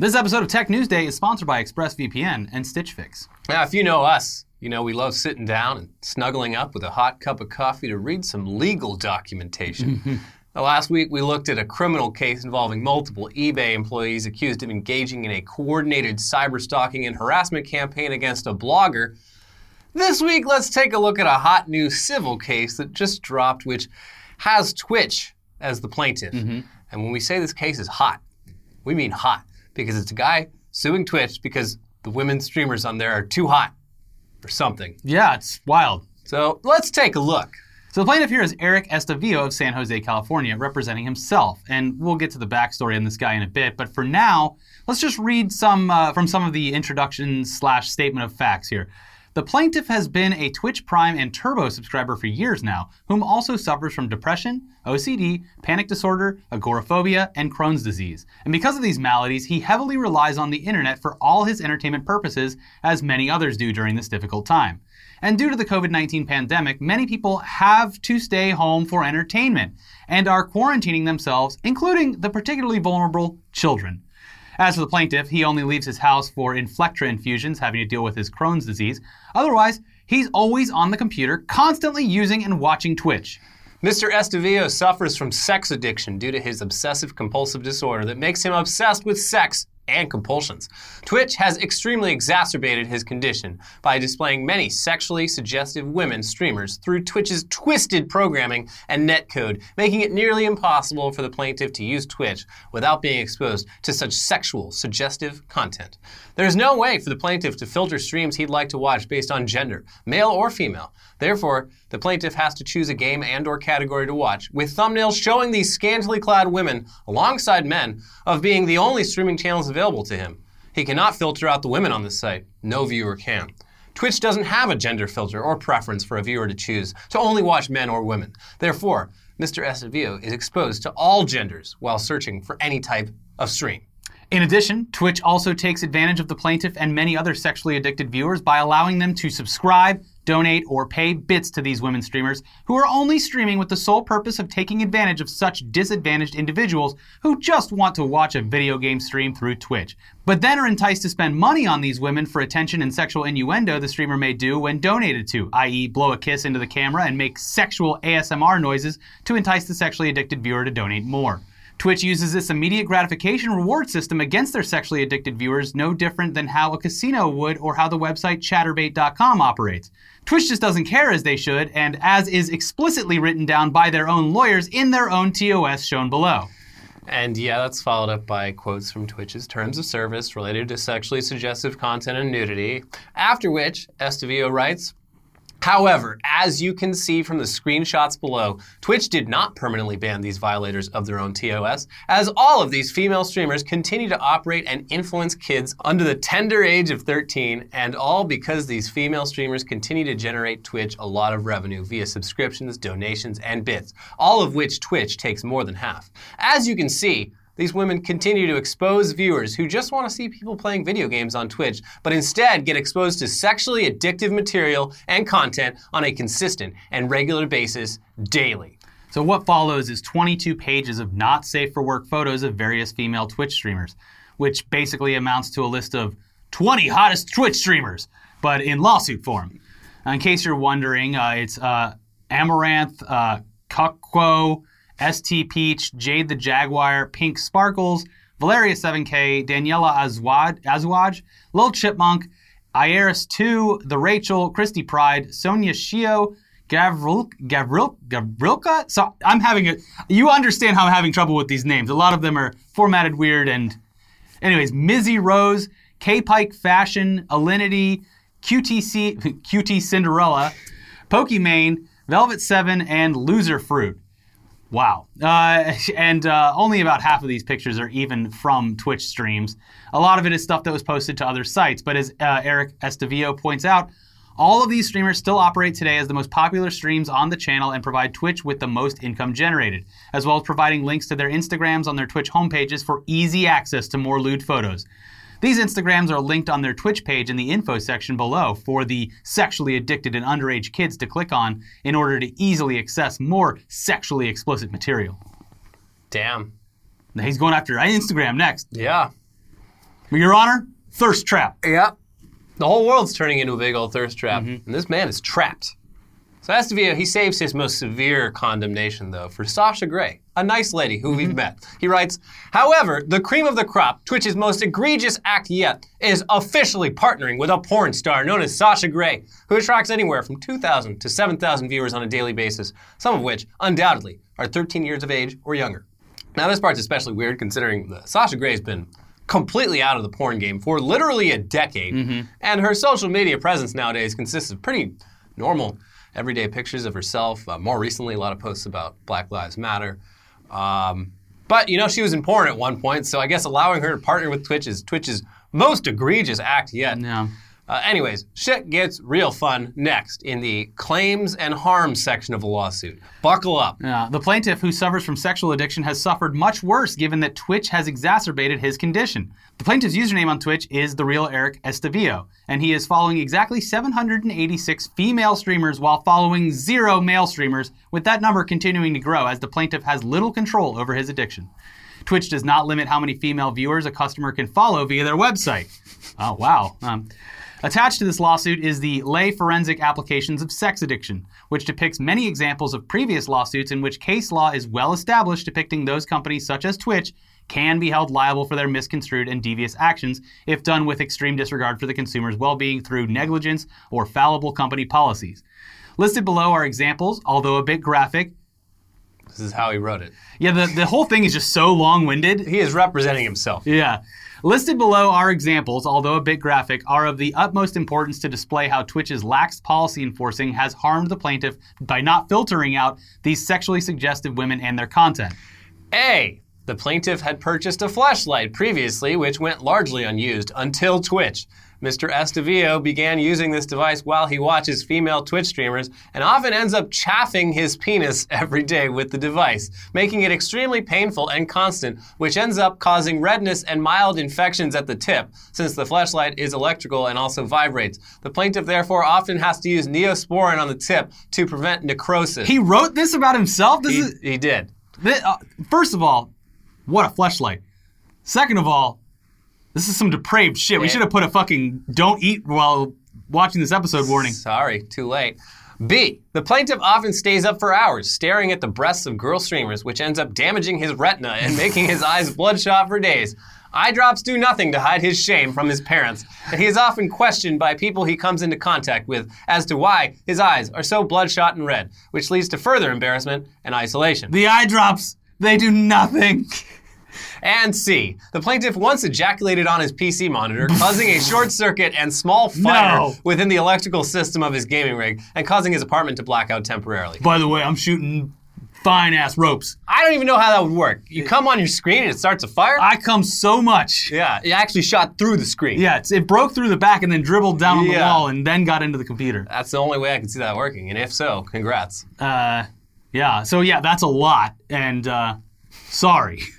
This episode of Tech News Day is sponsored by ExpressVPN and Stitch Fix. Now, if you know us, you know we love sitting down and snuggling up with a hot cup of coffee to read some legal documentation. Now, last week, we looked at a criminal case involving multiple eBay employees accused of engaging in a coordinated cyber stalking and harassment campaign against a blogger. This week, let's take a look at a hot new civil case that just dropped, which has Twitch as the plaintiff. Mm-hmm. And when we say this case is hot, we mean hot because it's a guy suing Twitch because the women streamers on there are too hot or something. Yeah, it's wild. So let's take a look. So the plaintiff here is Eric Estavillo of San Jose, California, representing himself. And we'll get to the backstory on this guy in a bit. But for now, let's just read some uh, from some of the introduction slash statement of facts here. The plaintiff has been a Twitch Prime and Turbo subscriber for years now, whom also suffers from depression, OCD, panic disorder, agoraphobia, and Crohn's disease. And because of these maladies, he heavily relies on the internet for all his entertainment purposes, as many others do during this difficult time. And due to the COVID 19 pandemic, many people have to stay home for entertainment and are quarantining themselves, including the particularly vulnerable children. As for the plaintiff, he only leaves his house for Inflectra infusions, having to deal with his Crohn's disease. Otherwise, he's always on the computer, constantly using and watching Twitch. Mr. Estavillo suffers from sex addiction due to his obsessive compulsive disorder that makes him obsessed with sex and compulsions. Twitch has extremely exacerbated his condition by displaying many sexually suggestive women streamers through Twitch's twisted programming and netcode, making it nearly impossible for the plaintiff to use Twitch without being exposed to such sexual, suggestive content. There is no way for the plaintiff to filter streams he'd like to watch based on gender, male or female. Therefore, the plaintiff has to choose a game and or category to watch, with thumbnails showing these scantily clad women alongside men of being the only streaming channels available to him. He cannot filter out the women on this site. No viewer can. Twitch doesn't have a gender filter or preference for a viewer to choose to only watch men or women. Therefore, Mr. Estavillo is exposed to all genders while searching for any type of stream. In addition, Twitch also takes advantage of the plaintiff and many other sexually addicted viewers by allowing them to subscribe, donate, or pay bits to these women streamers who are only streaming with the sole purpose of taking advantage of such disadvantaged individuals who just want to watch a video game stream through Twitch, but then are enticed to spend money on these women for attention and sexual innuendo the streamer may do when donated to, i.e., blow a kiss into the camera and make sexual ASMR noises to entice the sexually addicted viewer to donate more. Twitch uses this immediate gratification reward system against their sexually addicted viewers, no different than how a casino would or how the website chaturbate.com operates. Twitch just doesn't care as they should, and as is explicitly written down by their own lawyers in their own TOS shown below. And yeah, that's followed up by quotes from Twitch's terms of service related to sexually suggestive content and nudity. After which, Estavillo writes, However, as you can see from the screenshots below, Twitch did not permanently ban these violators of their own TOS, as all of these female streamers continue to operate and influence kids under the tender age of 13, and all because these female streamers continue to generate Twitch a lot of revenue via subscriptions, donations, and bits, all of which Twitch takes more than half. As you can see, these women continue to expose viewers who just want to see people playing video games on Twitch, but instead get exposed to sexually addictive material and content on a consistent and regular basis daily. So, what follows is 22 pages of not safe for work photos of various female Twitch streamers, which basically amounts to a list of 20 hottest Twitch streamers, but in lawsuit form. In case you're wondering, uh, it's uh, Amouranth, uh, Cuckwo, ST Peach, Jade the Jaguar, Pink Sparkles, Valeria 7K, Daniela Azwaj, Azwaj Lil Chipmunk, Iris 2, The Rachel, Christy Pride, Sonia Shio, Gavril, Gavril, Gavrilka? So I'm having a. You understand how I'm having trouble with these names. A lot of them are formatted weird and. Anyways, Mizzy Rose, K Pike Fashion, Alinity, QTC, QT Cinderella, Pokimane, Velvet 7, and Loser Fruit. Wow. Uh, and uh, only about half of these pictures are even from Twitch streams. A lot of it is stuff that was posted to other sites. But as uh, Eric Estavillo points out, all of these streamers still operate today as the most popular streams on the channel and provide Twitch with the most income generated, as well as providing links to their Instagrams on their Twitch homepages for easy access to more lewd photos. These Instagrams are linked on their Twitch page in the info section below for the sexually addicted and underage kids to click on in order to easily access more sexually explicit material. Damn. Now he's going after Instagram next. Yeah. Your Honor, thirst trap. Yep. The whole world's turning into a big old thirst trap, Mm-hmm. and this man is trapped. Estavillo, he saves his most severe condemnation, though, for Sasha Grey, a nice lady who Mm-hmm. we've met. He writes, However, the cream of the crop, Twitch's most egregious act yet, is officially partnering with a porn star known as Sasha Grey, who attracts anywhere from 2,000 to 7,000 viewers on a daily basis, some of which, undoubtedly, are 13 years of age or younger. Now, this part's especially weird considering that Sasha Grey's been completely out of the porn game for literally a decade, and her social media presence nowadays consists of pretty normal, everyday pictures of herself. Uh, more recently, a lot of posts about Black Lives Matter. Um, but you know, she was in porn at one point, so I guess allowing her to partner with Twitch is Twitch's most egregious act yet. Yeah. Uh, anyways, shit gets real fun next in the claims and harm section of the lawsuit. Buckle up. Yeah, the plaintiff who suffers from sexual addiction has suffered much worse given that Twitch has exacerbated his condition. The plaintiff's username on Twitch is the real Eric Estavillo, and he is following exactly 786 female streamers while following zero male streamers, with that number continuing to grow as the plaintiff has little control over his addiction. Twitch does not limit how many female viewers a customer can follow via their website. Oh, wow. Um, attached to this lawsuit is the Lay Forensic Applications of Sex Addiction, which depicts many examples of previous lawsuits in which case law is well established depicting those companies, such as Twitch, can be held liable for their misconstrued and devious actions if done with extreme disregard for the consumer's well being through negligence or fallible company policies. Listed below are examples, although a bit graphic. This is how he wrote it. Yeah, the, the whole thing is just so long winded. He is representing himself. Yeah. Listed below are examples, although a bit graphic, are of the utmost importance to display how Twitch's lax policy enforcing has harmed the plaintiff by not filtering out these sexually suggestive women and their content. A. The plaintiff had purchased a flashlight previously, which went largely unused until Twitch. Mr. Estavillo began using this device while he watches female Twitch streamers and often ends up chaffing his penis every day with the device, making it extremely painful and constant, which ends up causing redness and mild infections at the tip, since the flashlight is electrical and also vibrates. The plaintiff therefore often has to use neosporin on the tip to prevent necrosis. He wrote this about himself? This he, is, he did. thi- uh, first of all, what a flashlight. Second of all, this is some depraved shit. We should have put a fucking don't eat while watching this episode warning. Sorry, too late. B. The plaintiff often stays up for hours staring at the breasts of girl streamers, which ends up damaging his retina and making his eyes bloodshot for days. Eye drops do nothing to hide his shame from his parents, and he is often questioned by people he comes into contact with as to why his eyes are so bloodshot and red, which leads to further embarrassment and isolation. The eye drops, they do nothing. And C. The plaintiff once ejaculated on his PC monitor, causing a short circuit and small fire No. within the electrical system of his gaming rig, and causing his apartment to black out temporarily. By the way, I'm shooting fine ass ropes. I don't even know how that would work. You come on your screen and it starts a fire? I come so much. yeah, it actually shot through the screen. Yeah, it's, it broke through the back and then dribbled down on the Yeah. wall and then got into the computer. That's the only way I can see that working. And if so, congrats. Uh, yeah, so yeah, that's a lot, and uh, sorry.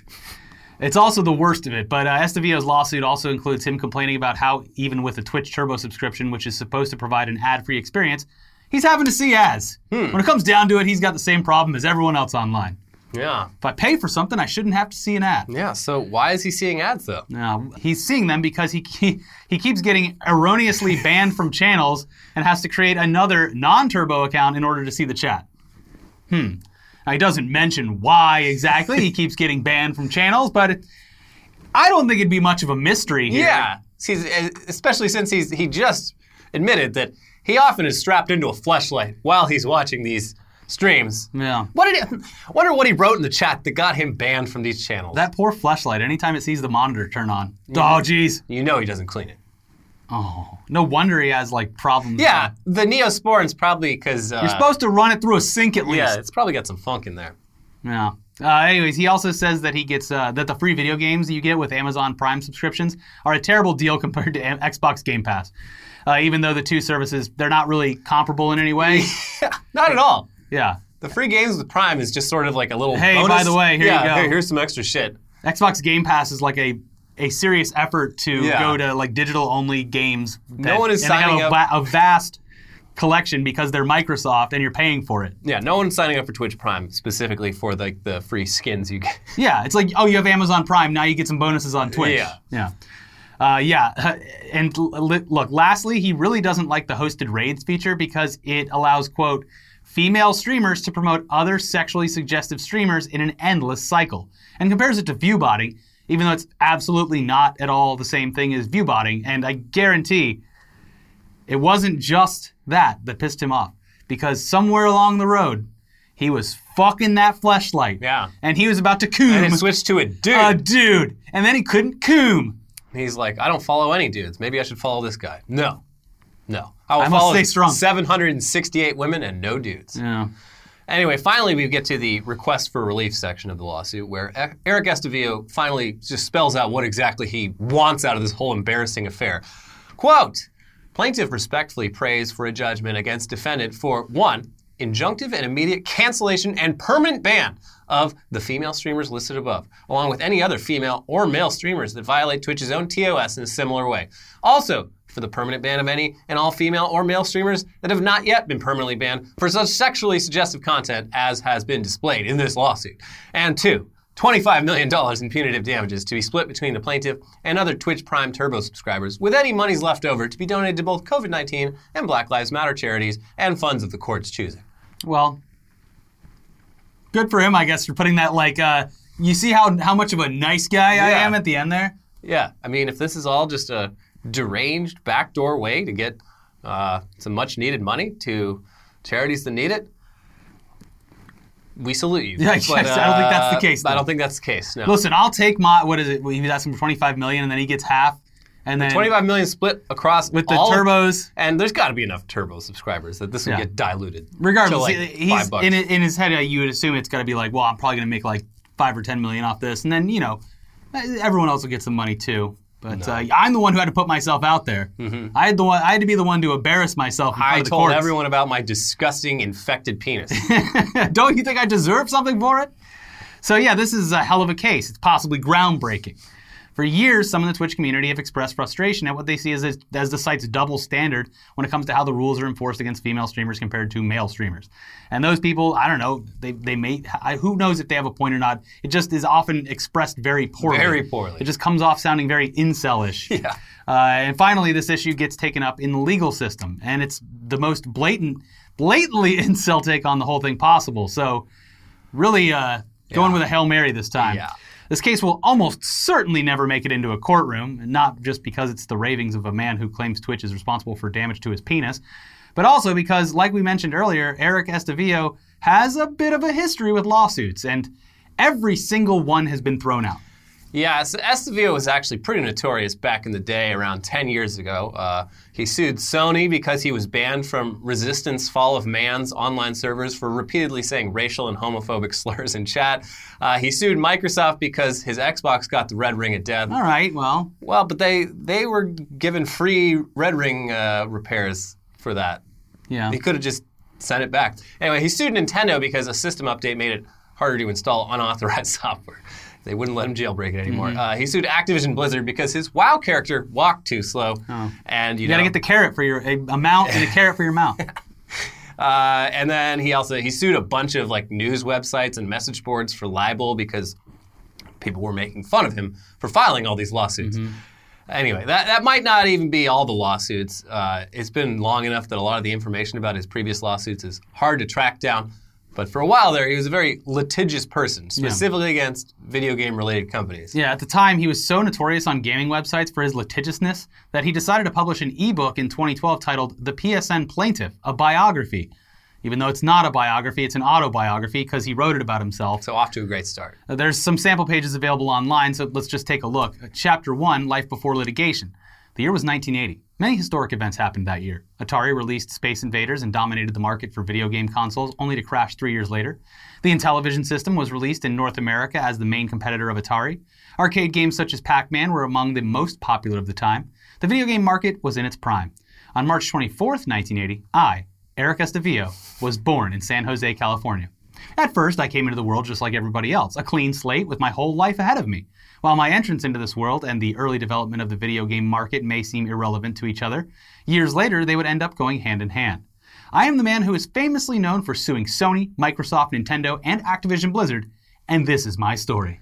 It's also the worst of it, but uh, Estavillo's lawsuit also includes him complaining about how, even with a Twitch Turbo subscription, which is supposed to provide an ad free experience, he's having to see ads. When it comes down to it, he's got the same problem as everyone else online. Yeah. If I pay for something, I shouldn't have to see an ad. Yeah, so why is he seeing ads though? No, he's seeing them because he, he he keeps getting erroneously banned from channels and has to create another non-turbo account in order to see the chat. Hmm. Now, he doesn't mention why exactly he keeps getting banned from channels, but it, I don't think it'd be much of a mystery here. Yeah. He's, especially since he's he just admitted that he often is strapped into a fleshlight while he's watching these streams. Yeah. What did wonder what he wrote in the chat that got him banned from these channels? That poor flashlight. Anytime it sees the monitor turn on, oh jeez. you know he doesn't clean it. Oh, no wonder he has like problems. Yeah, the Neosporin's probably because uh, You're supposed to run it through a sink at least. Yeah, it's probably got some funk in there. Yeah. Uh, anyways, he also says that he gets uh, that the free video games you get with Amazon Prime subscriptions are a terrible deal compared to Xbox Game Pass. Uh, even though the two services they're not really comparable in any way. Not at all. yeah. The free games with Prime is just sort of like a little. Hey, bonus. by the way, here you go. here- here's some extra shit. Xbox Game Pass is like a a serious effort to Yeah. go to like digital only games. No one is and they have signing a, up- a vast collection because they're Microsoft and you're paying for it. Yeah, no one's signing up for Twitch Prime specifically for like the free skins you get. Yeah, it's like oh, you have Amazon Prime now, you get some bonuses on Twitch. Yeah. yeah. Uh, yeah, and look, lastly, he really doesn't like the hosted raids feature because it allows, quote, female streamers to promote other sexually suggestive streamers in an endless cycle, and compares it to viewbotting, even though it's absolutely not at all the same thing as viewbotting. And I guarantee it wasn't just that that pissed him off, because somewhere along the road, he was fucking that fleshlight. Yeah. And he was about to coom And it switched to a dude. a dude, and then he couldn't coom. He's like, I don't follow any dudes. Maybe I should follow this guy. No. No. I will I follow stay strong. 768 women and no dudes. Yeah. Anyway, finally, we get to the request for relief section of the lawsuit, where Eric Estavillo finally just spells out what exactly he wants out of this whole embarrassing affair. Quote Plaintiff respectfully prays for a judgment against defendant for one, injunctive and immediate cancellation and permanent ban of the female streamers listed above, along with any other female or male streamers that violate Twitch's own TOS in a similar way. Also, for the permanent ban of any and all female or male streamers that have not yet been permanently banned for such sexually suggestive content as has been displayed in this lawsuit. And two, $25 million in punitive damages to be split between the plaintiff and other Twitch Prime Turbo subscribers, with any monies left over to be donated to both COVID 19 and Black Lives Matter charities and funds of the court's choosing. Well, good for him, I guess, for putting that like. Uh, you see how how much of a nice guy I Yeah. am at the end there. Yeah, I mean, if this is all just a deranged backdoor way to get uh, some much needed money to charities that need it, we salute you. Yeah, I guess. I don't think that's the uh, case, I don't think that's the case. No. Listen, I'll take my what is it? He was asking for twenty five million, and then he gets half, and then 25 million split across with the all of- turbos. and there's got to be enough turbo subscribers that this will Yeah. get diluted. Regardless, like he's in in his head. uh, You would assume it's got to be like, well, I'm probably going to make like five or ten million off this, and then you know, everyone else will get some money too. But uh, I'm the one who had to put myself out there. I had the one. I had to be the one to embarrass myself Mm-hmm. I told courts. everyone about my disgusting infected penis. Don't you think I deserve something for it? So yeah, this is a hell of a case. It's possibly groundbreaking. For years, some in the Twitch community have expressed frustration at what they see as, as the site's double standard when it comes to how the rules are enforced against female streamers compared to male streamers. And those people, I don't know, they, they may, I, who knows if they have a point or not. It just is often expressed very poorly. Very poorly. It just comes off sounding very incelish. Yeah. Uh, and finally, this issue gets taken up in the legal system, and it's the most blatant, blatantly incel take on the whole thing possible. So, really, uh, going Yeah. with a hail mary this time. Yeah. This case will almost certainly never make it into a courtroom, not just because it's the ravings of a man who claims Twitch is responsible for damage to his penis, but also because, like we mentioned earlier, Eric Estavillo has a bit of a history with lawsuits, and every single one has been thrown out. Yeah, so Estavillo was actually pretty notorious back in the day, around 10 years ago. Uh, he sued Sony because he was banned from Resistance Fall of Man's online servers for repeatedly saying racial and homophobic slurs in chat. Uh, he sued Microsoft because his Xbox got the red ring of death. All right, well, Well, but they, they were given free red ring uh, repairs for that. yeah. He could have just sent it back. Anyway, he sued Nintendo because a system update made it harder to install unauthorized software. They wouldn't let him jailbreak it anymore. Mm-hmm. Uh, he sued Activision Blizzard because his WoW character walked too slow, and you, Oh. You gotta know, get the carrot for your a, a mount and a carrot for your mouth. uh, and then he also he sued a bunch of like news websites and message boards for libel because people were making fun of him for filing all these lawsuits. Mm-hmm. Anyway, that, that might not even be all the lawsuits. Uh, it's been long enough that a lot of the information about his previous lawsuits is hard to track down. But for a while there, he was a very litigious person, specifically against video game related companies. Yeah, at the time, he was so notorious on gaming websites for his litigiousness that he decided to publish an ebook in 2012 titled The PSN Plaintiff, a biography. Even though it's not a biography, it's an autobiography because he wrote it about himself. So off to a great start. Uh, There's some sample pages available online, so let's just take a look. Chapter 1 Life Before Litigation. The year was 1980. Many historic events happened that year. Atari released Space Invaders and dominated the market for video game consoles, only to crash three years later. The Intellivision system was released in North America as the main competitor of Atari. Arcade games such as Pac Man were among the most popular of the time. The video game market was in its prime. On March 24, 1980, I, Eric Estavillo, was born in San Jose, California. At first, I came into the world just like everybody else, a clean slate with my whole life ahead of me. While my entrance into this world and the early development of the video game market may seem irrelevant to each other, years later they would end up going hand in hand. I am the man who is famously known for suing Sony, Microsoft, Nintendo, and Activision Blizzard, and this is my story.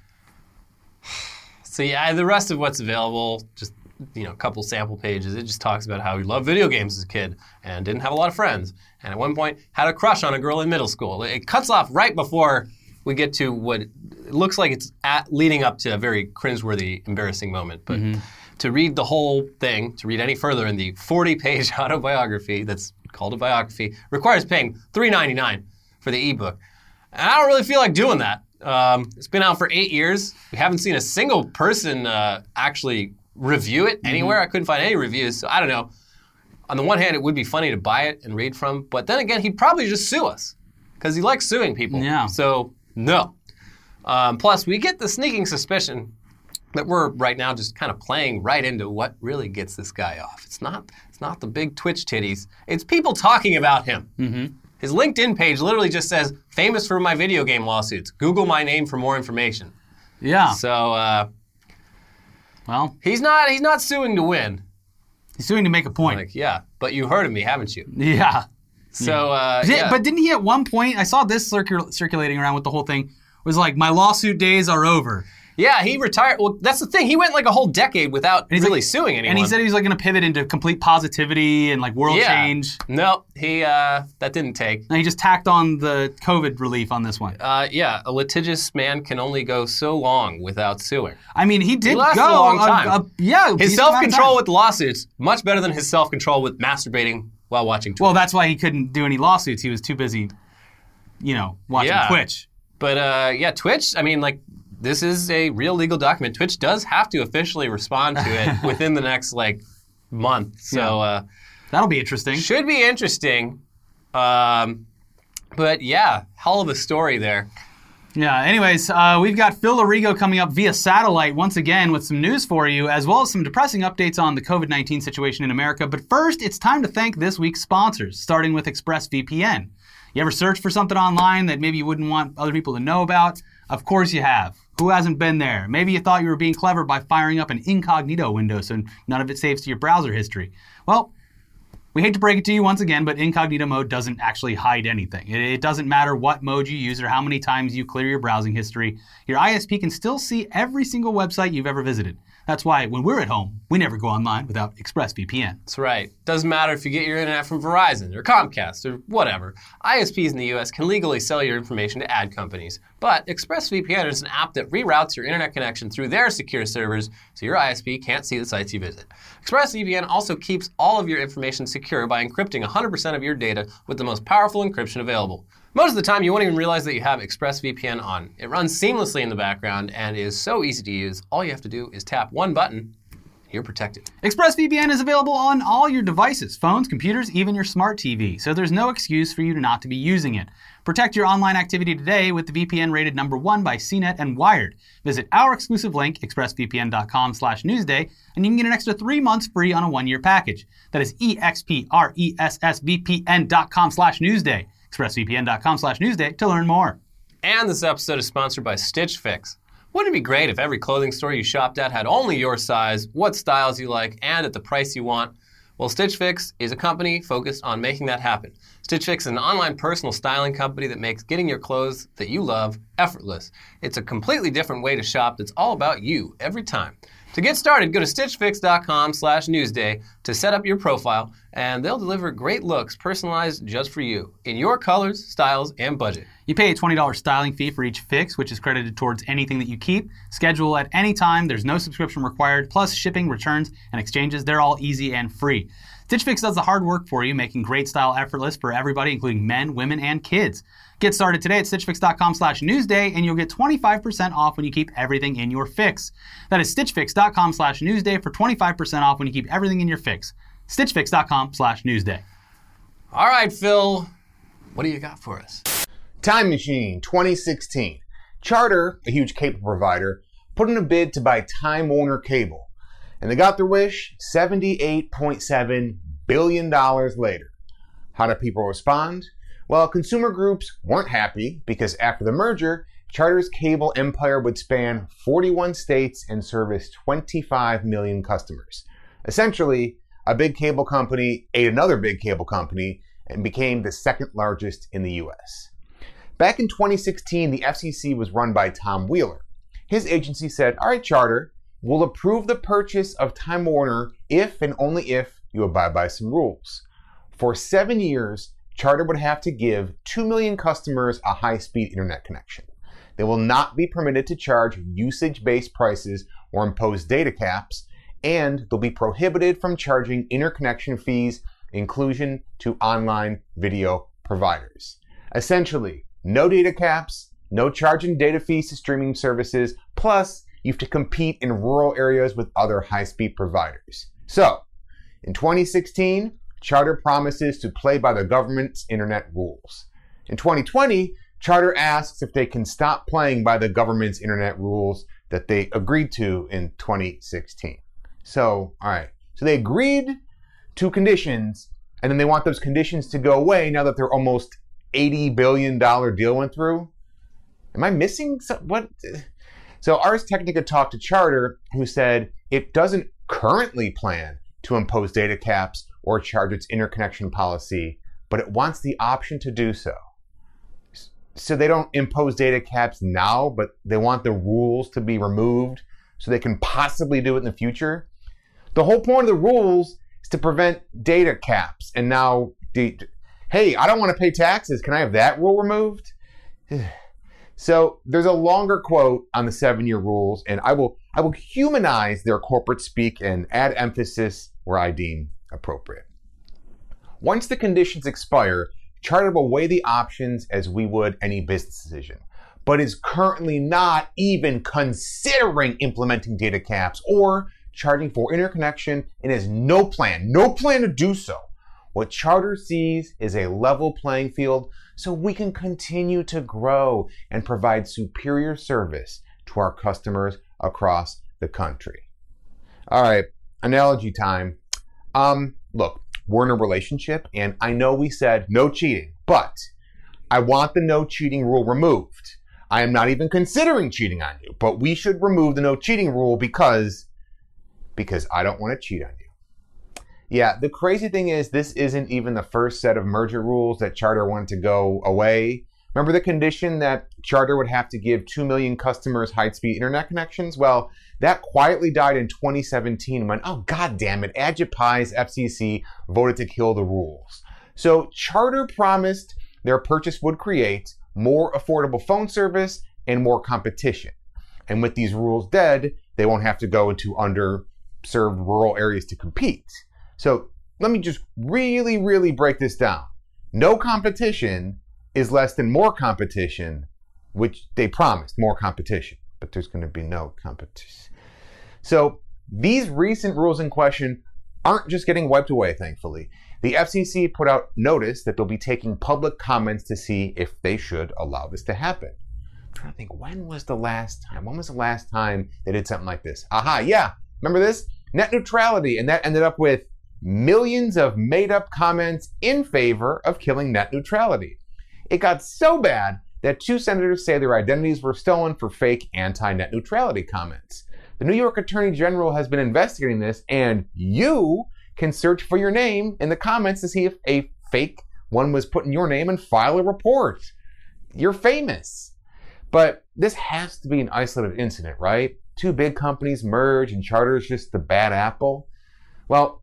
So yeah, the rest of what's available, just you know, a couple sample pages. It just talks about how he loved video games as a kid and didn't have a lot of friends. And at one point, had a crush on a girl in middle school. It cuts off right before we get to what looks like it's at, leading up to a very cringeworthy, embarrassing moment. But to read the whole thing, to read any further in the 40-page autobiography that's called a biography, requires paying $3.99 for the ebook. And I don't really feel like doing that. Um, it's been out for eight years. We haven't seen a single person uh, actually review it anywhere. I couldn't find any reviews. So I don't know. On the one hand, it would be funny to buy it and read from, but then again, he'd probably just sue us because he likes suing people. Yeah. So no. Um, plus, we get the sneaking suspicion that we're right now just kind of playing right into what really gets this guy off. It's not. It's not the big Twitch titties. It's people talking about him. Mm-hmm. His LinkedIn page literally just says "famous for my video game lawsuits." Google my name for more information. Yeah. So uh, Well, he's not. He's not suing to win. he's suing to make a point. Like, yeah, but you heard of me, haven't you? yeah. So, uh, Did- yeah. But didn't he at one point? I saw this circul- circulating around with the whole thing. Was like my lawsuit days are over. yeah, he retired. Well, that's the thing. He went like a whole decade without he's really like- suing anyone. And he said he was like going to pivot into complete positivity and like world yeah. change. No, he uh, that didn't take. And he just tacked on the COVID relief on this one. Uh, yeah, a litigious man can only go so long without suing. I mean, he did lasted go a long time. yeah, His self control with lawsuits much better than his self control with masturbating while watching Twitch. Well, that's why he couldn't do any lawsuits. He was too busy, you know, watching Yeah. Twitch. But uh, yeah, Twitch. I mean, like this is a real legal document. Twitch does have to officially respond to it within the next like month. So. Yeah. Uh, That'll be interesting. Should be interesting. Um, but yeah, hell of a story there. Yeah. Anyways, uh, we've got Phil Larigo coming up via satellite once again with some news for you, as well as some depressing updates on the COVID 19 situation in America. But first, it's time to thank this week's sponsors, starting with ExpressVPN. You ever search for something online that maybe you wouldn't want other people to know about? Of course you have. Who hasn't been there? Maybe you thought you were being clever by firing up an incognito window so none of it saves to your browser history. Well, we hate to break it to you once again, but incognito mode doesn't actually hide anything. It, doesn't matter what mode you use or how many times you clear your browsing history, your ISP can still see every single website you've ever visited. That's why when we're at home, we never go online without ExpressVPN. That's right. Doesn't matter if you get your internet from Verizon or Comcast or whatever. ISPs in the US can legally sell your information to ad companies. But ExpressVPN is an app that reroutes your internet connection through their secure servers so your ISP can't see the sites you visit. ExpressVPN also keeps all of your information secure by encrypting 100% of your data with the most powerful encryption available. Most of the time, you won't even realize that you have ExpressVPN on. It runs seamlessly in the background and is so easy to use. All you have to do is tap one button. You're protected. ExpressVPN is available on all your devices, phones, computers, even your smart TV, so there's no excuse for you not to be using it. Protect your online activity today with the VPN rated number one by CNET and Wired. Visit our exclusive link, expressvpn.com slash newsday, and you can get an extra three months free on a one-year package. That is E expressvpn.com slash newsday. expressvpn.com slash newsday to learn more. And this episode is sponsored by Stitch Fix. Wouldn't it be great if every clothing store you shopped at had only your size, what styles you like, and at the price you want? Well, Stitch Fix is a company focused on making that happen. Stitch Fix is an online personal styling company that makes getting your clothes that you love effortless. It's a completely different way to shop that's all about you every time. To get started, go to stitchfix.com slash newsday to set up your profile, and they'll deliver great looks personalized just for you in your colors, styles, and budget. You pay a $20 styling fee for each fix, which is credited towards anything that you keep. Schedule at any time, there's no subscription required, plus shipping, returns, and exchanges. They're all easy and free. Stitch Fix does the hard work for you, making great style effortless for everybody, including men, women, and kids. Get started today at stitchfix.com slash newsday, and you'll get 25% off when you keep everything in your fix. That is stitchfix.com slash newsday for 25% off when you keep everything in your fix. stitchfix.com slash newsday. All right, Phil, what do you got for us? Time Machine 2016. Charter, a huge cable provider, put in a bid to buy Time Warner Cable. And they got their wish $78.7 billion later. How do people respond? Well, consumer groups weren't happy because after the merger, Charter's cable empire would span 41 states and service 25 million customers. Essentially, a big cable company ate another big cable company and became the second largest in the US. Back in 2016, the FCC was run by Tom Wheeler. His agency said, All right, Charter, we'll approve the purchase of Time Warner if and only if you abide by some rules. For seven years, Charter would have to give 2 million customers a high speed internet connection. They will not be permitted to charge usage based prices or impose data caps, and they'll be prohibited from charging interconnection fees, inclusion to online video providers. Essentially, no data caps, no charging data fees to streaming services, plus you have to compete in rural areas with other high speed providers. So, in 2016, Charter promises to play by the government's internet rules. In 2020, Charter asks if they can stop playing by the government's internet rules that they agreed to in 2016. So, all right. So they agreed to conditions, and then they want those conditions to go away now that their almost $80 billion deal went through. Am I missing some, what? So Ars Technica talked to Charter, who said it doesn't currently plan to impose data caps or charge its interconnection policy, but it wants the option to do so. So they don't impose data caps now, but they want the rules to be removed so they can possibly do it in the future. The whole point of the rules is to prevent data caps. And now, hey, I don't want to pay taxes. Can I have that rule removed? So there's a longer quote on the seven year rules, and I will I will humanize their corporate speak and add emphasis where I deem appropriate. Once the conditions expire, Charter will weigh the options as we would any business decision, but is currently not even considering implementing data caps or charging for interconnection and has no plan, no plan to do so. What Charter sees is a level playing field so we can continue to grow and provide superior service to our customers across the country. All right, analogy time. Um, look, we're in a relationship, and I know we said no cheating, but I want the no cheating rule removed. I am not even considering cheating on you, but we should remove the no cheating rule because because I don't want to cheat on you. Yeah, the crazy thing is, this isn't even the first set of merger rules that Charter wanted to go away. Remember the condition that Charter would have to give 2 million customers high speed internet connections? Well, that quietly died in 2017 when, oh, god damn it, Ajit FCC voted to kill the rules. So Charter promised their purchase would create more affordable phone service and more competition. And with these rules dead, they won't have to go into underserved rural areas to compete. So let me just really, really break this down. No competition is less than more competition, which they promised more competition, but there's going to be no competition. So these recent rules in question aren't just getting wiped away, thankfully. The FCC put out notice that they'll be taking public comments to see if they should allow this to happen. I'm trying to think, when was the last time? When was the last time they did something like this? Aha, yeah. Remember this? Net neutrality. And that ended up with millions of made up comments in favor of killing net neutrality. It got so bad that two senators say their identities were stolen for fake anti net neutrality comments. The New York Attorney General has been investigating this, and you can search for your name in the comments to see if a fake one was put in your name and file a report. You're famous. But this has to be an isolated incident, right? Two big companies merge and Charter is just the bad apple. Well,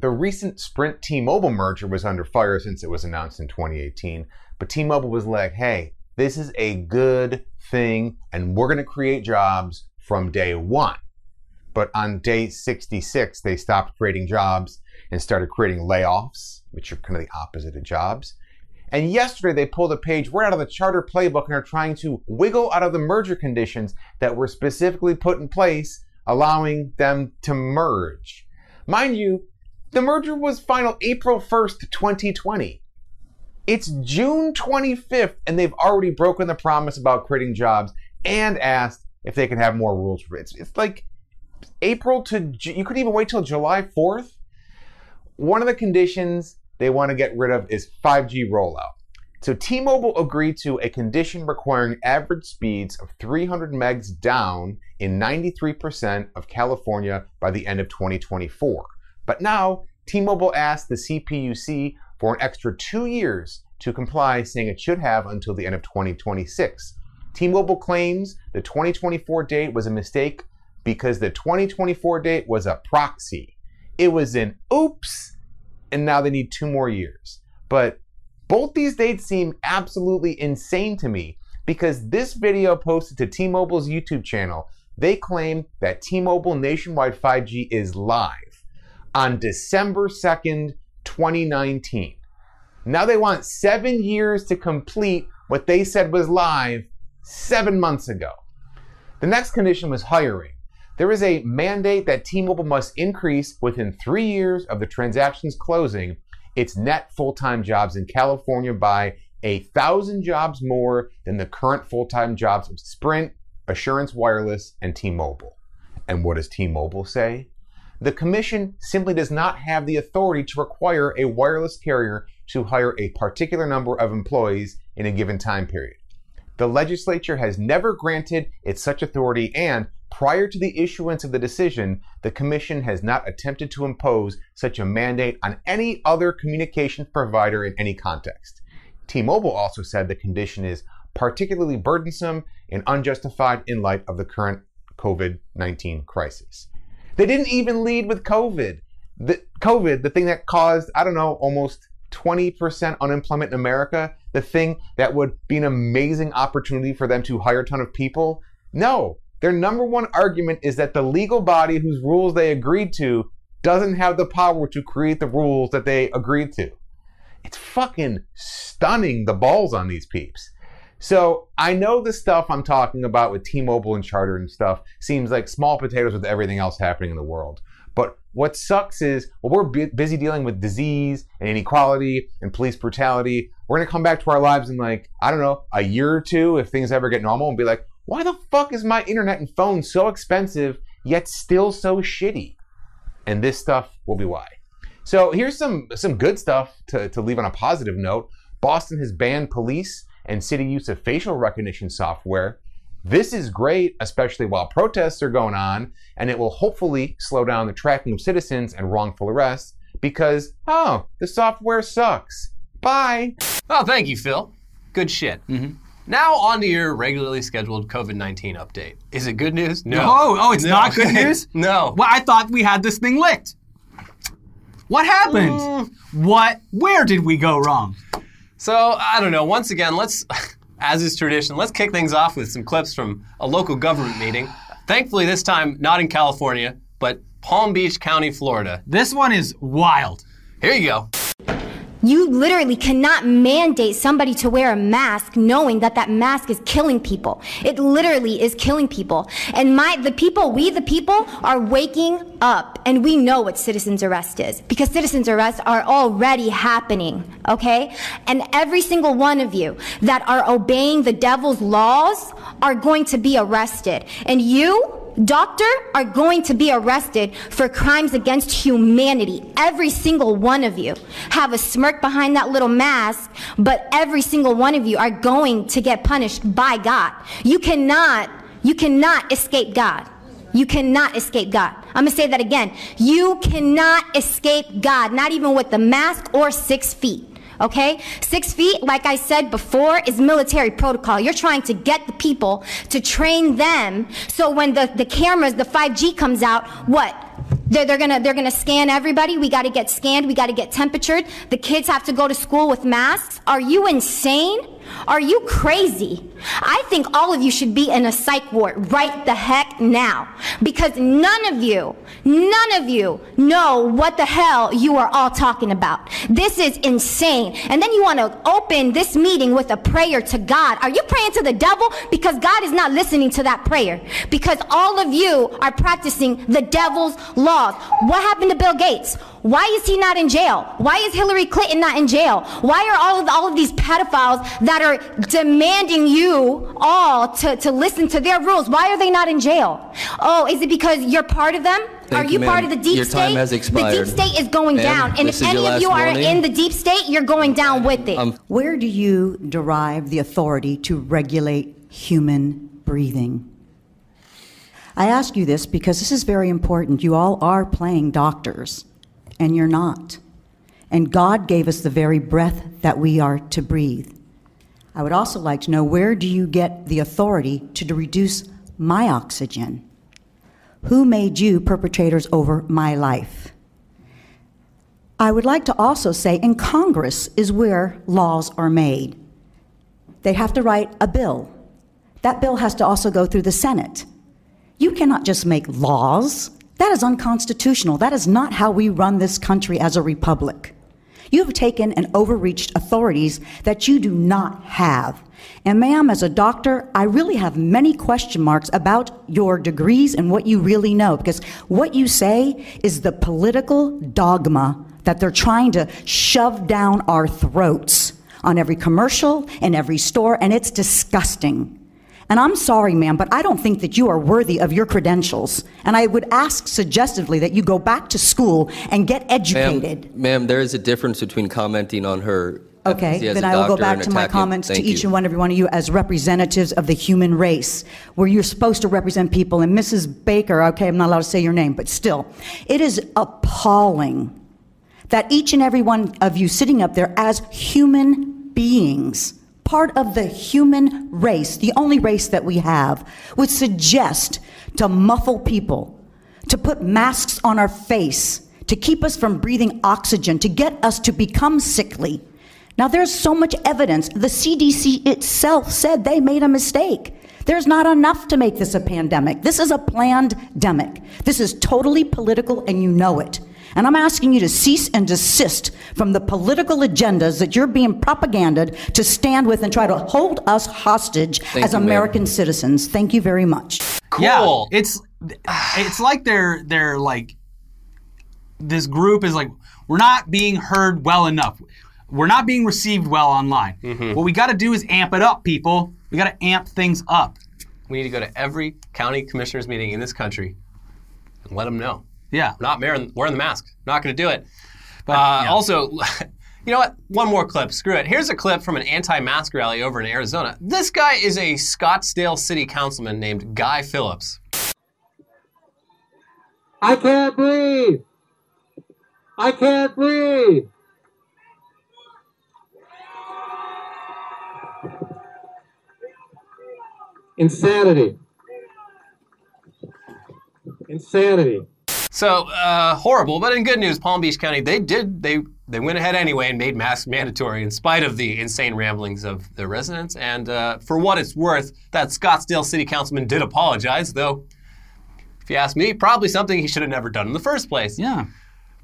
the recent Sprint T Mobile merger was under fire since it was announced in 2018, but T Mobile was like, hey, this is a good thing and we're going to create jobs from day one. But on day 66, they stopped creating jobs and started creating layoffs, which are kind of the opposite of jobs. And yesterday, they pulled a page right out of the charter playbook and are trying to wiggle out of the merger conditions that were specifically put in place, allowing them to merge. Mind you, the merger was final April 1st, 2020. It's June 25th, and they've already broken the promise about creating jobs and asked if they can have more rules. It's, it's like April to, you could even wait till July 4th. One of the conditions they want to get rid of is 5G rollout. So T Mobile agreed to a condition requiring average speeds of 300 megs down in 93% of California by the end of 2024. But now, T Mobile asked the CPUC for an extra two years to comply, saying it should have until the end of 2026. T Mobile claims the 2024 date was a mistake because the 2024 date was a proxy. It was an oops, and now they need two more years. But both these dates seem absolutely insane to me because this video posted to T Mobile's YouTube channel, they claim that T Mobile nationwide 5G is live on December 2nd, 2019. Now they want seven years to complete what they said was live seven months ago. The next condition was hiring. There is a mandate that T Mobile must increase within three years of the transaction's closing its net full time jobs in California by a thousand jobs more than the current full time jobs of Sprint, Assurance Wireless, and T Mobile. And what does T Mobile say? The Commission simply does not have the authority to require a wireless carrier to hire a particular number of employees in a given time period. The legislature has never granted it such authority, and prior to the issuance of the decision, the Commission has not attempted to impose such a mandate on any other communications provider in any context. T Mobile also said the condition is particularly burdensome and unjustified in light of the current COVID 19 crisis. They didn't even lead with COVID. The, COVID, the thing that caused, I don't know, almost 20% unemployment in America, the thing that would be an amazing opportunity for them to hire a ton of people. No, their number one argument is that the legal body whose rules they agreed to doesn't have the power to create the rules that they agreed to. It's fucking stunning the balls on these peeps. So I know the stuff I'm talking about with T-Mobile and Charter and stuff seems like small potatoes with everything else happening in the world. But what sucks is, well, we're bu- busy dealing with disease and inequality and police brutality. We're gonna come back to our lives in like, I don't know, a year or two if things ever get normal and be like, why the fuck is my internet and phone so expensive yet still so shitty? And this stuff will be why. So here's some some good stuff to, to leave on a positive note. Boston has banned police and city use of facial recognition software. This is great, especially while protests are going on, and it will hopefully slow down the tracking of citizens and wrongful arrests because, oh, the software sucks. Bye. Oh, thank you, Phil. Good shit. Mm-hmm. Now on to your regularly scheduled COVID 19 update. Is it good news? No. Oh, oh, it's No. not good news? no. Well, I thought we had this thing licked. What happened? Mm. What? Where did we go wrong? So, I don't know. Once again, let's, as is tradition, let's kick things off with some clips from a local government meeting. Thankfully, this time not in California, but Palm Beach County, Florida. This one is wild. Here you go. You literally cannot mandate somebody to wear a mask knowing that that mask is killing people. It literally is killing people. And my, the people, we the people are waking up and we know what citizens arrest is because citizens arrests are already happening. Okay. And every single one of you that are obeying the devil's laws are going to be arrested. And you, doctor are going to be arrested for crimes against humanity. Every single one of you have a smirk behind that little mask, but every single one of you are going to get punished by God. You cannot, you cannot escape God. You cannot escape God. I'm gonna say that again. You cannot escape God, not even with the mask or six feet. Okay? Six feet, like I said before, is military protocol. You're trying to get the people to train them so when the, the cameras, the 5G comes out, what? They're, they're gonna they're gonna scan everybody. We gotta get scanned. We gotta get temperatured. The kids have to go to school with masks. Are you insane? Are you crazy? I think all of you should be in a psych ward right the heck now. Because none of you, none of you know what the hell you are all talking about. This is insane. And then you want to open this meeting with a prayer to God. Are you praying to the devil? Because God is not listening to that prayer. Because all of you are practicing the devil's laws. What happened to Bill Gates? Why is he not in jail? Why is Hillary Clinton not in jail? Why are all of, all of these pedophiles that are demanding you all to, to listen to their rules? Why are they not in jail? Oh, is it because you're part of them? Thank are you, you part of the deep Your state? time has expired. The deep state is going Ma'am, down. And if any of you are warning. in the deep state, you're going down with it. Um, Where do you derive the authority to regulate human breathing? I ask you this because this is very important. You all are playing doctors, and you're not. And God gave us the very breath that we are to breathe. I would also like to know where do you get the authority to reduce my oxygen? Who made you perpetrators over my life? I would like to also say in Congress is where laws are made. They have to write a bill. That bill has to also go through the Senate. You cannot just make laws. That is unconstitutional. That is not how we run this country as a republic. You have taken and overreached authorities that you do not have. And, ma'am, as a doctor, I really have many question marks about your degrees and what you really know, because what you say is the political dogma that they're trying to shove down our throats on every commercial in every store, and it's disgusting. And I'm sorry, ma'am, but I don't think that you are worthy of your credentials. And I would ask suggestively that you go back to school and get educated. Ma'am, ma'am, there is a difference between commenting on her Okay, then I will go back to my comments to each you. and one, every one of you as representatives of the human race, where you're supposed to represent people. And Mrs. Baker, okay, I'm not allowed to say your name, but still, it is appalling that each and every one of you sitting up there as human beings, part of the human race, the only race that we have, would suggest to muffle people, to put masks on our face, to keep us from breathing oxygen, to get us to become sickly. Now, there's so much evidence. The CDC itself said they made a mistake. There's not enough to make this a pandemic. This is a planned demic. This is totally political, and you know it. And I'm asking you to cease and desist from the political agendas that you're being propaganded to stand with and try to hold us hostage Thank as you, ma'am. American citizens. Thank you very much. Yeah, Cool. it's it's like they're they're like this group is like we're not being heard well enough. We're not being received well online. Mm-hmm. What we got to do is amp it up, people. We got to amp things up. We need to go to every county commissioners meeting in this country and let them know. Yeah. We're not wearing, wearing the mask. Not going to do it. But, uh, yeah. Also, you know what? One more clip. Screw it. Here's a clip from an anti-mask rally over in Arizona. This guy is a Scottsdale city councilman named Guy Phillips. I can't breathe. I can't breathe. Insanity. Insanity. So uh, horrible, but in good news, Palm Beach County they did they they went ahead anyway and made masks mandatory in spite of the insane ramblings of the residents. And uh, for what it's worth, that Scottsdale City Councilman did apologize, though. If you ask me, probably something he should have never done in the first place. Yeah.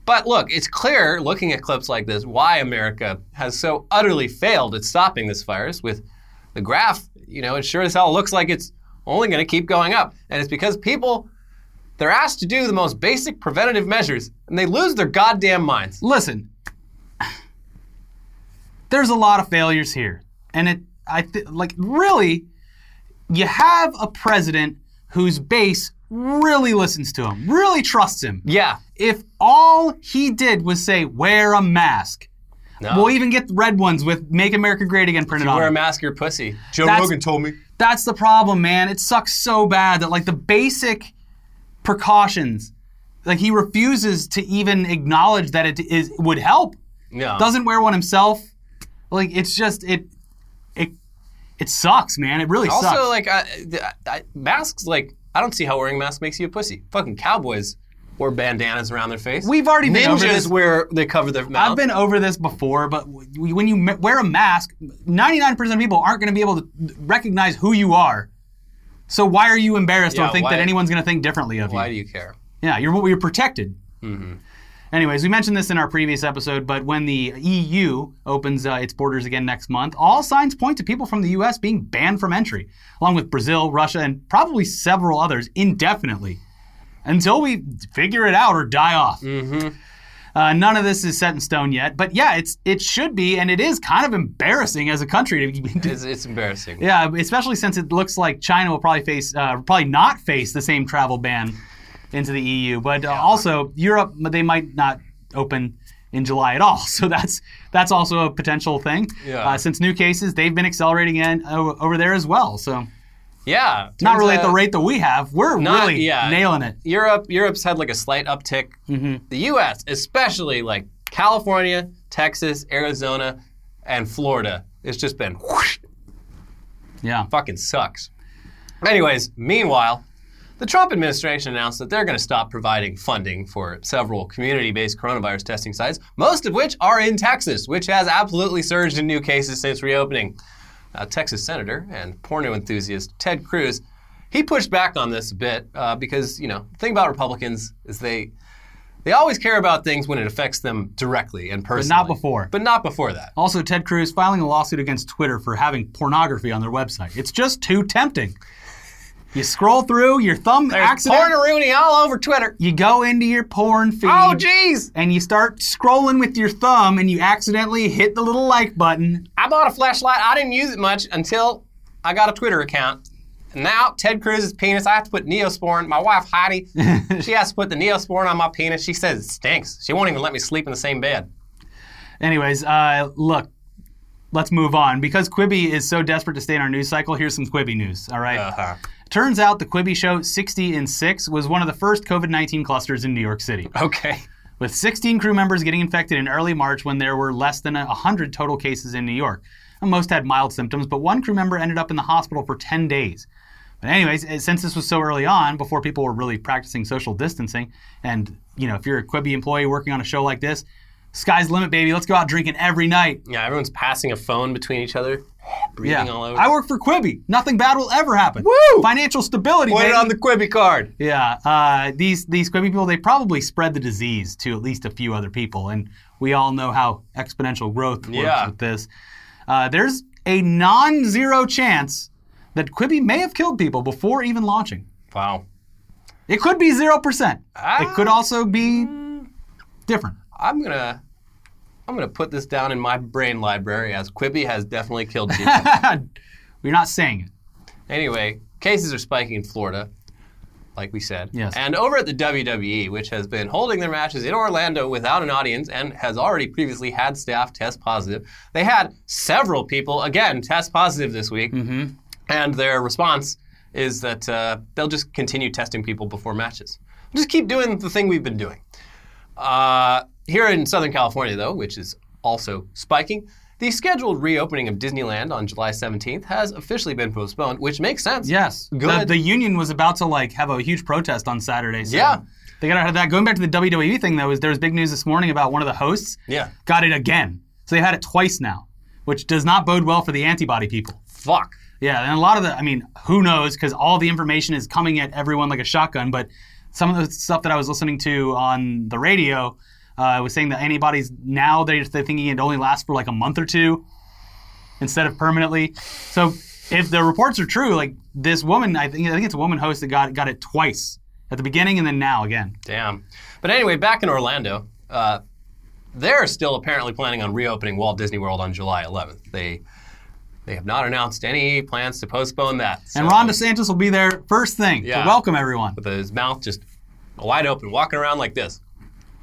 But look, it's clear looking at clips like this why America has so utterly failed at stopping this virus. With the graph, you know, it sure as hell looks like it's only going to keep going up. And it's because people, they're asked to do the most basic preventative measures and they lose their goddamn minds. Listen, there's a lot of failures here, and it I th- like really, you have a president whose base really listens to him, really trusts him. Yeah. If all he did was say wear a mask, No. we'll even get red ones with "Make America Great Again" printed you on wear a mask, you're pussy. Joe That's- Rogan told me. That's the problem, man. It sucks so bad that like the basic precautions, like he refuses to even acknowledge that it is would help. Yeah. Doesn't wear one himself. Like it's just it it it sucks, man. It really Also, sucks. like, I, I, masks, like, I don't see how wearing a mask makes you a pussy. Fucking cowboys wear bandanas around their face. We've already been over this. where they cover their mouth. I've been over this before, but when you wear a mask, 99% of people aren't going to be able to recognize who you are. So why are you embarrassed Yeah, or think why- that anyone's going to think differently of Why you? Why do you care? Yeah, you're you're protected. Mm-hmm. Anyways, we mentioned this in our previous episode, but when the EU opens uh, its borders again next month, all signs point to people from the U.S. being banned from entry, along with Brazil, Russia, and probably several others indefinitely, until we figure it out or die off. Mm-hmm. Uh, none of this is set in stone yet, but yeah, it's it should be, and it is kind of embarrassing as a country to. It's, it's embarrassing. Yeah, especially since it looks like China will probably face, uh, probably not face the same travel ban into the EU. But uh, also Europe, they might not open in July at all. So that's that's also a potential thing. Yeah. Uh, since new cases, they've been accelerating in, over there as well. So Yeah. not really at the rate that we have. We're Not- really yeah. nailing it. Europe, Europe's had like a slight uptick. Mm-hmm. The U.S., especially like California, Texas, Arizona, and Florida, it's just been whoosh, Yeah. fucking sucks. Anyways, meanwhile, The Trump administration announced that they're going to stop providing funding for several community based coronavirus testing sites, most of which are in Texas, which has absolutely surged in new cases since reopening. Uh, Texas Senator and porno enthusiast Ted Cruz, he pushed back on this a bit uh, because, you know, the thing about Republicans is they. They always care about things when it affects them directly and personally. But not before. But not before that. Also, Ted Cruz filing a lawsuit against Twitter for having pornography on their website. It's just too tempting. You scroll through, your thumb There's accident. Rooney all over Twitter. You go into your porn feed. Oh, jeez. And you start scrolling with your thumb, and you accidentally hit the little like button. I bought a flashlight. I didn't use it much until I got a Twitter account. And now Ted Cruz's penis, I have to put Neosporin. My wife Heidi, she has to put the Neosporin on my penis. She says it stinks. She won't even let me sleep in the same bed. Anyways, uh, look, let's move on. Because Quibi is so desperate to stay in our news cycle, here's some Quibi news, all right? Uh-huh. Turns out the Quibi show 60 in 6 was one of the first COVID 19 clusters in New York City. Okay. with 16 crew members getting infected in early March when there were less than 100 total cases in New York. And most had mild symptoms, but one crew member ended up in the hospital for 10 days. But anyways, eh, since this was so early on, before people were really practicing social distancing, and you know, if you're a Quibi employee working on a show like this, sky's the limit, baby. Let's go out drinking every night. Yeah, everyone's passing a phone between each other, breathing all over. I work for Quibi. Nothing bad will ever happen. Woo! Financial stability, Put baby. it on the Quibi card. Yeah, uh, these these Quibi people they probably spread the disease to at least a few other people, and we all know how exponential growth works Yeah. with this. Uh, there's a non-zero chance that Quibi may have killed people before even launching. Wow. It could be zero percent. Ah. It could also be different. I'm gonna I'm gonna put this down in my brain library as Quibi has definitely killed people. We're not saying it. Anyway, cases are spiking in Florida, like we said. Yes. And over at the WWE, which has been holding their matches in Orlando without an audience and has already previously had staff test positive, they had several people, again, test positive this week. Mm-hmm. And their response is that uh, they'll just continue testing people before matches. Just keep doing the thing we've been doing. Uh, here in Southern California, though, which is also spiking, the scheduled reopening of Disneyland on July 17th has officially been postponed, which makes sense. Yes, The, Good. the union was about to like have a huge protest on Saturday. So Yeah. they got out of that. Going back to the WWE thing though, is there was big news this morning about one of the hosts. Yeah. got it again. So they had it twice now, which does not bode well for the antibody people. Fuck. Yeah, and a lot of the, I mean, who knows? Because all the information is coming at everyone like a shotgun. But some of the stuff that I was listening to on the radio uh, I was saying that antibodies now they're, they're thinking it only lasts for like a month or two instead of permanently. So if the reports are true, like this woman, I think I think it's a woman host that got got it twice at the beginning and then now again. Damn. But anyway, back in Orlando, uh, they're still apparently planning on reopening Walt Disney World on July 11th. They they have not announced any plans to postpone that. And So, Ron DeSantis will be there first thing Yeah. to welcome everyone. with his mouth just wide open, walking around like this.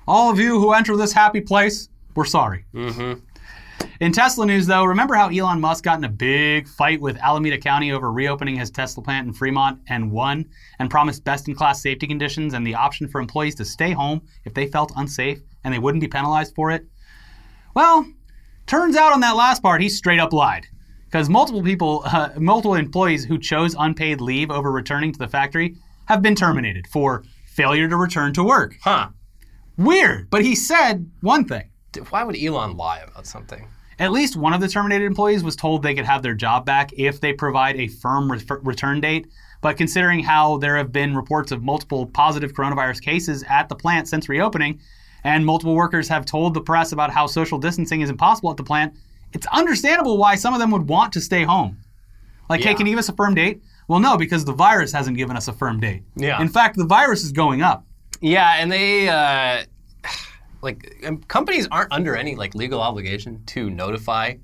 All of you who enter this happy place, we're sorry. Mm-hmm. In Tesla news, though, remember how Elon Musk got in a big fight with Alameda County over reopening his Tesla plant in Fremont and won and promised best in class safety conditions and the option for employees to stay home if they felt unsafe and they wouldn't be penalized for it? Well, turns out on that last part, he straight up lied. Because multiple people, uh, multiple employees who chose unpaid leave over returning to the factory have been terminated for failure to return to work. Huh. Weird, but he said one thing. Why would Elon lie about something? At least one of the terminated employees was told they could have their job back if they provide a firm re- return date. But considering how there have been reports of multiple positive coronavirus cases at the plant since reopening, and multiple workers have told the press about how social distancing is impossible at the plant, it's understandable why some of them would want to stay home. Like, hey, can you give us a firm date? Well, no, because the virus hasn't given us a firm date. Yeah. In fact, the virus is going up. Yeah, and they uh, like um, companies aren't under any like legal obligation to notify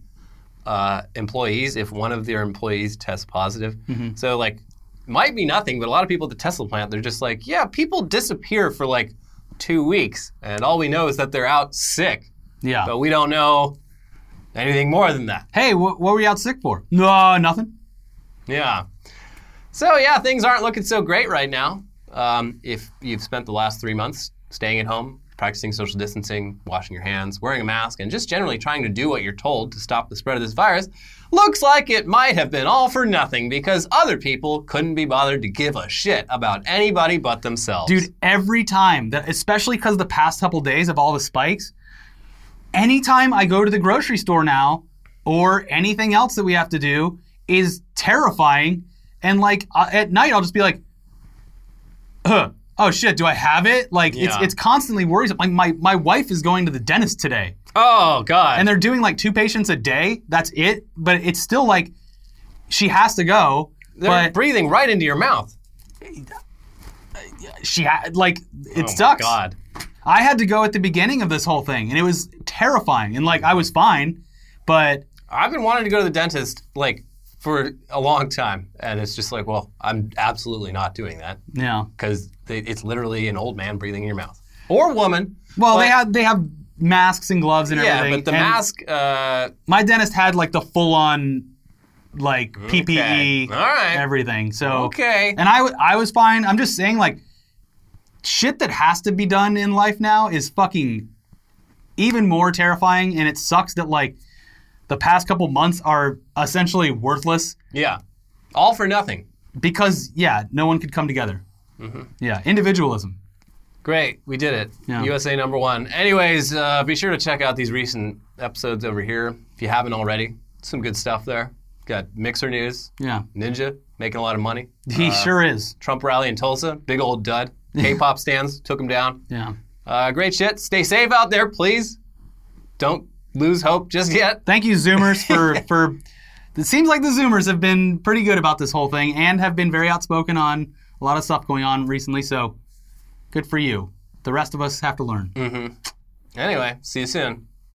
uh, employees if one of their employees tests positive. So like, might be nothing, but a lot of people at the Tesla plant they're just like, yeah, people disappear for like two weeks, and all we know is that they're out sick, Yeah. but we don't know anything more than that. hey, wh- what were you out sick for? No, nothing. Yeah. So yeah, things aren't looking so great right now. Um, if you've spent the last three months staying at home, practicing social distancing, washing your hands, wearing a mask, and just generally trying to do what you're told to stop the spread of this virus, looks like it might have been all for nothing because other people couldn't be bothered to give a shit about anybody but themselves. Dude, every time especially because the past couple days of all the spikes, anytime I go to the grocery store now or anything else that we have to do is terrifying. And like uh, at night, I'll just be like, oh shit, do I have it? Like it's Yeah. it's constantly worrisome. Like my my wife is going to the dentist today, oh god. and they're doing like two patients a day. That's it. But it's still like she has to go. They're but breathing right into your mouth. she ha- like it oh sucks. God. I had to go at the beginning of this whole thing, and it was terrifying. And like I was fine, but I've been wanting to go to the dentist like for a long time, and it's just like, well, I'm absolutely not doing that know. because it's literally an old man breathing in your mouth or woman. Well, they But- had they have masks and gloves and Yeah, everything. but the and mask. Uh, My dentist had like the full on like PPE, Okay. All right. everything. So okay. and I w- I was fine. I'm just saying like shit that has to be done in life now is fucking even more terrifying, and it sucks that like the past couple months are essentially worthless Yeah. All for nothing. because yeah, no one could come together. Mm-hmm. Yeah, individualism. Great, we did it. Yeah. USA number one. Anyways, uh, be sure to check out these recent episodes over here if you haven't already. Some good stuff there. Got Mixer News, Yeah, Ninja making a lot of money. he sure is. Trump rally in Tulsa, big old dud. K-pop stands took him down. Yeah. Uh, great shit. Stay safe out there, please. Don't lose hope just yet. Thank you, Zoomers, for for. It seems like the Zoomers have been pretty good about this whole thing and have been very outspoken on a lot of stuff going on recently. So, good for you. The rest of us have to learn. Mm-hmm. Anyway, see you soon.